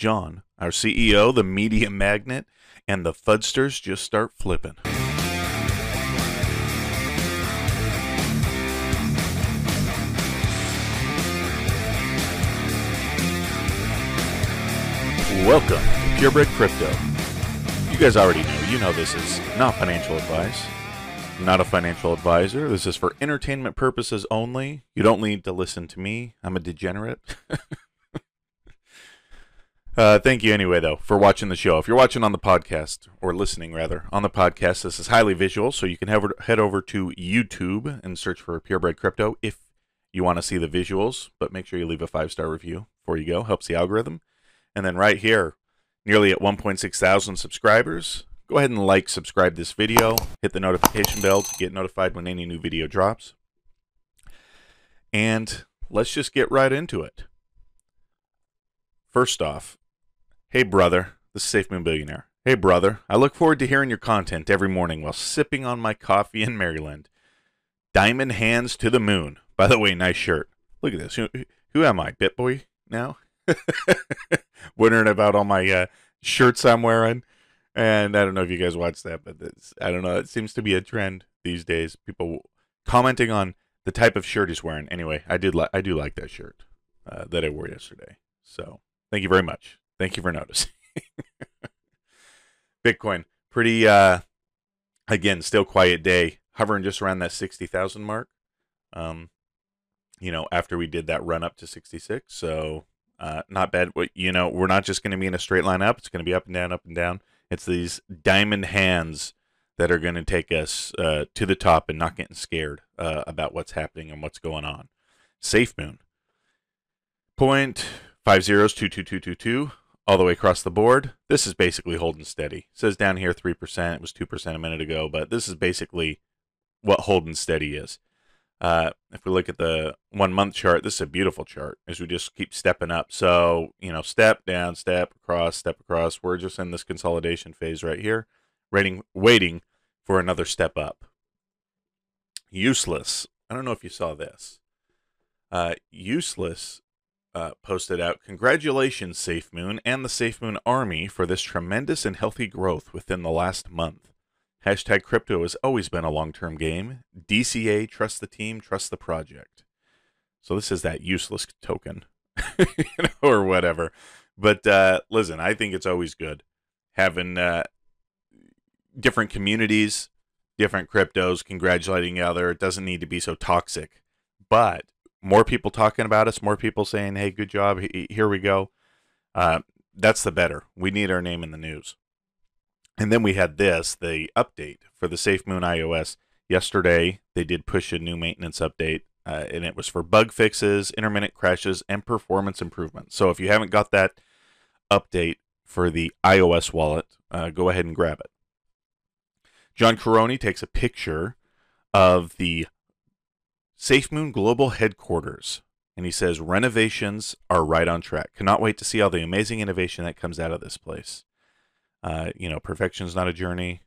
John, our CEO, the media magnet, and the Fudsters just start flipping. Welcome to Purebred Crypto. You guys already know, you know this is not financial advice. I'm not a financial advisor. This is for entertainment purposes only. You don't need to listen to me. I'm a degenerate. uh, thank you anyway, though, for watching the show. If you're watching on the podcast, or listening rather, on the podcast, this is highly visual, so you can have, head over to YouTube and search for Purebred Crypto if you want to see the visuals, but make sure you leave a five star review before you go. Helps the algorithm. And then right here, nearly at 1.6 thousand subscribers, go ahead and like, subscribe this video, hit the notification bell to get notified when any new video drops. And let's just get right into it. First off, hey brother, the Safe Moon Billionaire. Hey brother, I look forward to hearing your content every morning while sipping on my coffee in Maryland. Diamond hands to the moon. By the way, nice shirt. Look at this. Who, who am I, BitBoy now? wondering about all my uh, shirts I'm wearing. And I don't know if you guys watch that, but I don't know. It seems to be a trend these days. People commenting on the type of shirt he's wearing. Anyway, I did like I do like that shirt uh, that I wore yesterday. So thank you very much. Thank you for noticing. Bitcoin, pretty uh, again, still quiet day, hovering just around that sixty thousand mark. Um, you know, after we did that run up to sixty six, so uh, not bad. But you know, we're not just going to be in a straight line up. It's going to be up and down, up and down. It's these diamond hands that are going to take us uh, to the top and not getting scared uh, about what's happening and what's going on. Safe Moon. Point five zeros two two two two two all the way across the board. This is basically holding steady. It says down here three percent. It was two percent a minute ago, but this is basically what holding steady is. Uh, if we look at the one month chart, this is a beautiful chart as we just keep stepping up. So, you know, step down, step across, step across. We're just in this consolidation phase right here, waiting, waiting for another step up. Useless. I don't know if you saw this. Uh, useless uh, posted out Congratulations, Safe Moon and the Safe Moon Army for this tremendous and healthy growth within the last month. Hashtag crypto has always been a long term game. DCA, trust the team, trust the project. So this is that useless token you know, or whatever. But uh, listen, I think it's always good having uh, different communities, different cryptos congratulating each other. It doesn't need to be so toxic. But more people talking about us, more people saying, hey, good job, here we go. Uh, that's the better. We need our name in the news. And then we had this, the update for the SafeMoon iOS. Yesterday, they did push a new maintenance update, uh, and it was for bug fixes, intermittent crashes, and performance improvements. So if you haven't got that update for the iOS wallet, uh, go ahead and grab it. John Karony takes a picture of the Safe Moon Global headquarters, and he says renovations are right on track. Cannot wait to see all the amazing innovation that comes out of this place uh, you know, perfection is not a journey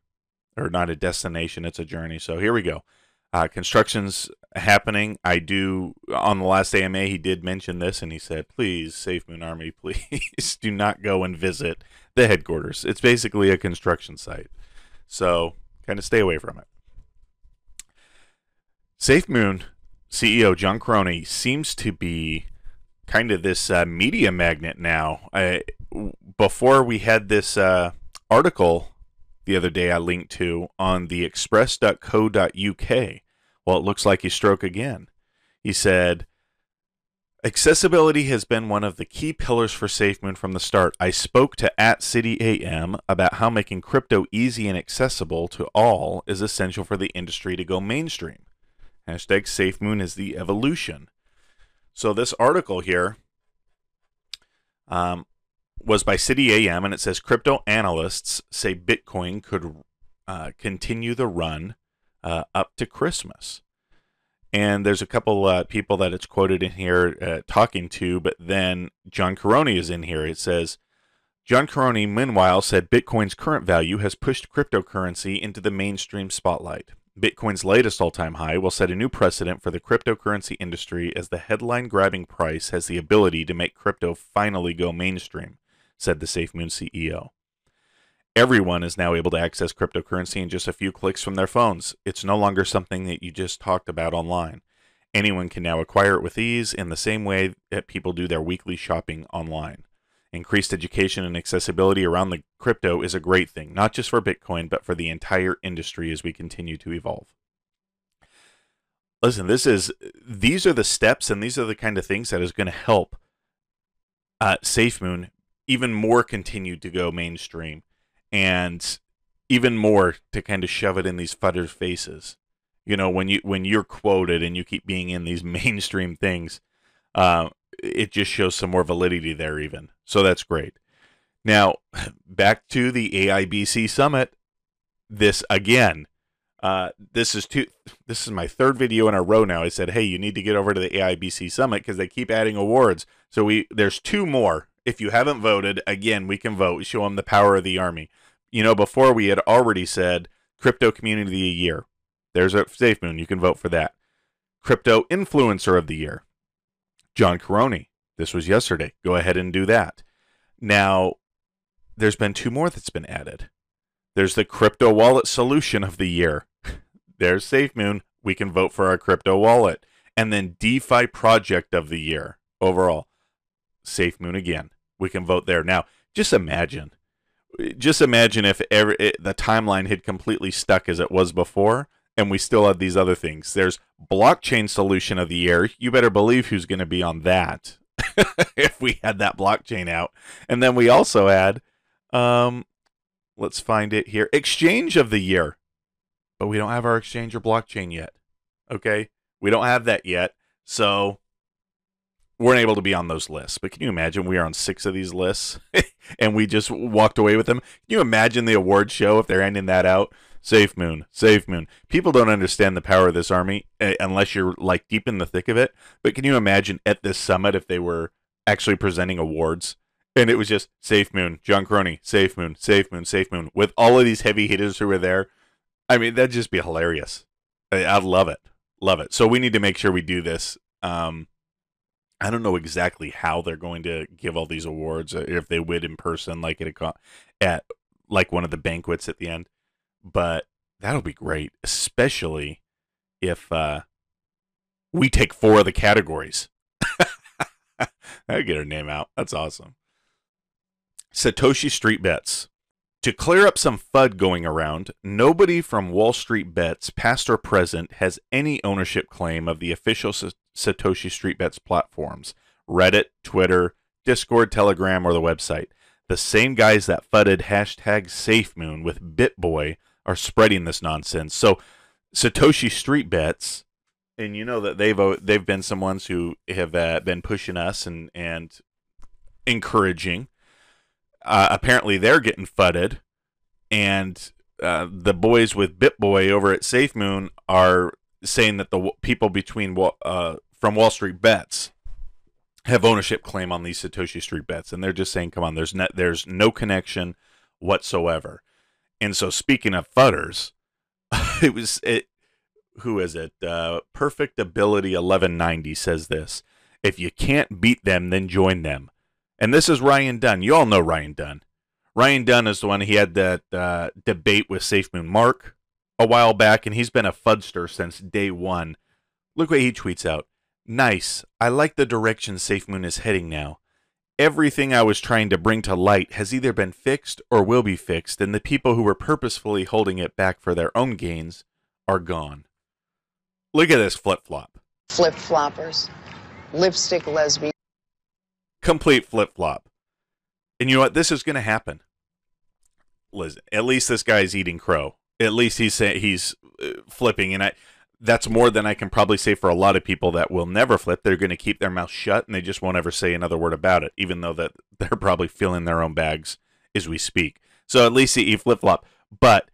or not a destination, it's a journey. So here we go. Uh, construction's happening. I do, on the last AMA, he did mention this and he said, please, Safe Moon Army, please do not go and visit the headquarters. It's basically a construction site. So kind of stay away from it. Safe Moon CEO John Karony seems to be kind of this uh, media magnet now. Uh, before we had this uh, article the other day I linked to on the express.co.uk. Well, it looks like he stroke again. He said, Accessibility has been one of the key pillars for SafeMoon from the start. I spoke to at City AM about how making crypto easy and accessible to all is essential for the industry to go mainstream. Hashtag SafeMoon is the evolution. So this article here, um, was by City AM, and it says crypto analysts say Bitcoin could uh, continue the run uh, up to Christmas. And there's a couple uh, people that it's quoted in here uh, talking to, but then John Karony is in here. It says, John Karony, meanwhile, said Bitcoin's current value has pushed cryptocurrency into the mainstream spotlight. Bitcoin's latest all time high will set a new precedent for the cryptocurrency industry as the headline grabbing price has the ability to make crypto finally go mainstream said the SafeMoon CEO. Everyone is now able to access cryptocurrency in just a few clicks from their phones. It's no longer something that you just talked about online. Anyone can now acquire it with ease in the same way that people do their weekly shopping online. Increased education and accessibility around the crypto is a great thing, not just for Bitcoin, but for the entire industry as we continue to evolve. Listen, this is these are the steps and these are the kind of things that is going to help uh, SafeMoon even more continue to go mainstream and even more to kind of shove it in these fudders' faces. You know, when you when you're quoted and you keep being in these mainstream things, uh, it just shows some more validity there, even. So that's great. Now, back to the AIBC summit. This again, uh, this is two. This is my third video in a row now. I said, "Hey, you need to get over to the AIBC summit because they keep adding awards." So we there's two more. If you haven't voted, again, we can vote. Show them the power of the army. You know, before we had already said crypto community of the year. There's a SafeMoon. You can vote for that. Crypto influencer of the year. John Karony. This was yesterday. Go ahead and do that. Now, there's been two more that's been added. There's the crypto wallet solution of the year. there's SafeMoon. We can vote for our crypto wallet. And then DeFi project of the year overall. SafeMoon again. We can vote there. Now, just imagine. Just imagine if every, it, the timeline had completely stuck as it was before and we still have these other things. There's blockchain solution of the year. You better believe who's going to be on that if we had that blockchain out. And then we also had, um, let's find it here, exchange of the year. But we don't have our exchange or blockchain yet. Okay, we don't have that yet, so weren't able to be on those lists. But can you imagine we are on six of these lists and we just walked away with them? Can you imagine the award show if they're ending that out? SafeMoon, Safe Moon. People don't understand the power of this army uh, unless you're like deep in the thick of it. But can you imagine at this summit if they were actually presenting awards and it was just safe moon, John Karony, safe moon, Safe Moon, safe moon, with all of these heavy hitters who were there? I mean, that'd just be hilarious. I, I'd love it, love it. So we need to make sure we do this. Um, I don't know exactly how they're going to give all these awards, uh, if they would in person, like at a at like one of the banquets at the end but that'll be great, especially if uh, we take four of the categories. I get her name out. That's awesome. Satoshi Street Bets. To clear up some FUD going around, nobody from Wall Street Bets, past or present, has any ownership claim of the official Satoshi Street Bets platforms Reddit, Twitter, Discord, Telegram, or the website. The same guys that fudded hashtag SafeMoon with BitBoy are spreading this nonsense. So Satoshi Street Bets, and you know that they've they've been some ones who have uh, been pushing us and and encouraging. Uh, apparently, they're getting fudded, and uh, the boys with BitBoy over at SafeMoon are saying that the people between uh, from Wall Street Bets have ownership claim on these Satoshi Street Bets, and they're just saying, "Come on, there's there's no connection whatsoever." And so, speaking of fudders, it was it. Who is it? Uh, Perfect Ability 1190 says this: If you can't beat them, then join them. And this is Ryan Dunn. You all know Ryan Dunn. Ryan Dunn is the one he had that uh, debate with SafeMoon Mark a while back, and he's been a fudster since day one. Look what he tweets out. Nice. I like the direction SafeMoon is heading now everything I was trying to bring to light has either been fixed or will be fixed, and the people who were purposefully holding it back for their own gains are gone. Look at this flip flop. Flip floppers. Lipstick lesbian. Complete flip flop. And you know what? This is going to happen. Listen, at least this guy's eating crow. At least he's saying he's uh, flipping, and I that's more than I can probably say for a lot of people that will never flip. They're going to keep their mouth shut and they just won't ever say another word about it, even though that they're probably filling their own bags as we speak. So at least he flip flop. But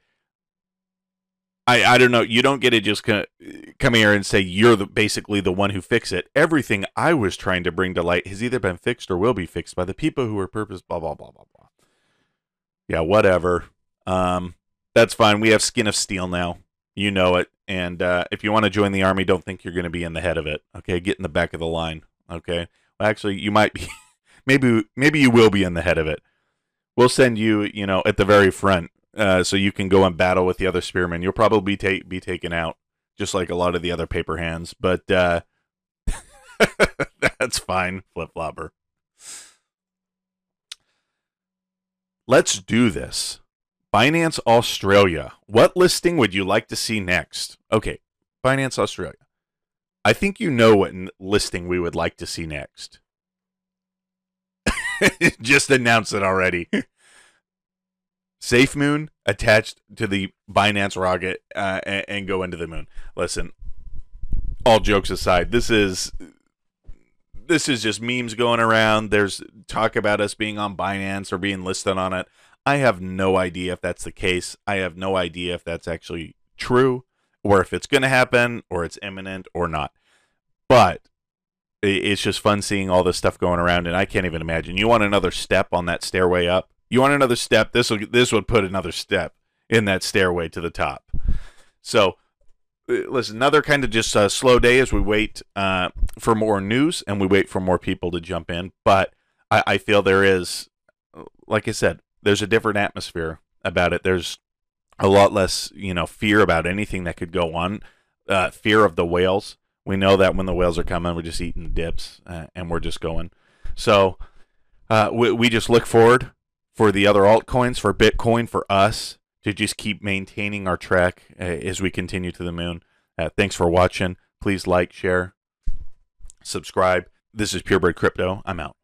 I I don't know. You don't get to just come here and say you're the, basically the one who fix it. Everything I was trying to bring to light has either been fixed or will be fixed by the people who are purpose. Blah blah blah blah blah. Yeah, whatever. Um, that's fine. We have skin of steel now. You know it. And uh, if you want to join the army, don't think you're going to be in the head of it. Okay, get in the back of the line. Okay. Well, actually, you might be. maybe maybe you will be in the head of it. we'll send you, you know, at the very front, uh, so you can go and battle with the other spearmen. You'll probably be ta- be taken out, just like a lot of the other paper hands. But uh, that's fine, flip flopper. Let's do this. Binance Australia. What listing would you like to see next? Okay, Binance Australia. I think you know what n- listing we would like to see next. Just announce it already. Safe Moon attached to the Binance rocket uh, and, and go into the moon. Listen, all jokes aside, this is this is just memes going around. There's talk about us being on Binance or being listed on it. I have no idea if that's the case. I have no idea if that's actually true or if it's going to happen or it's imminent or not. But it's just fun seeing all this stuff going around and I can't even imagine. You want another step on that stairway up? You want another step? This will this would put another step in that stairway to the top. So uh, listen, another kind of just uh, slow day as we wait uh, for more news and we wait for more people to jump in. But I, I feel there is, like I said, there's a different atmosphere about it. There's a lot less, you know, fear about anything that could go on. Uh, fear of the whales. We know that when the whales are coming, we're just eating dips uh, and we're just going. So uh, we, we just look forward for the other altcoins, for Bitcoin, for us to just keep maintaining our track uh, as we continue to the moon. Uh, thanks for watching. Please like, share, subscribe. This is Purebred Crypto. I'm out.